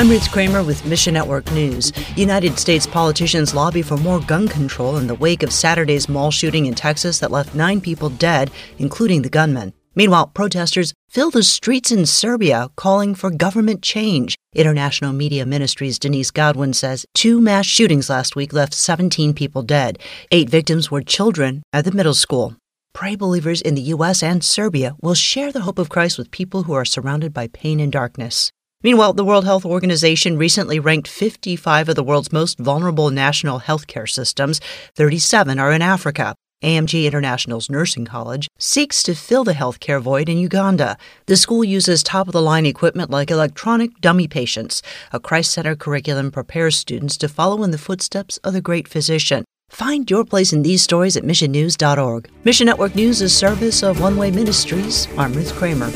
I'm Ruth Kramer with Mission Network News. United States politicians lobby for more gun control in the wake of Saturday's mall shooting in Texas that left nine people dead, including the gunman. Meanwhile, protesters fill the streets in Serbia calling for government change. International Media Ministries' Denise Godwin says two mass shootings last week left 17 people dead. Eight victims were children at the middle school. Pray believers in the U.S. and Serbia will share the hope of Christ with people who are surrounded by pain and darkness. Meanwhile, the World Health Organization recently ranked 55 of the world's most vulnerable national healthcare systems. 37 are in Africa. AMG International's nursing college seeks to fill the healthcare void in Uganda. The school uses top of the line equipment like electronic dummy patients. A Christ Center curriculum prepares students to follow in the footsteps of the great physician. Find your place in these stories at missionnews.org. Mission Network News is service of One Way Ministries. I'm Ruth Kramer.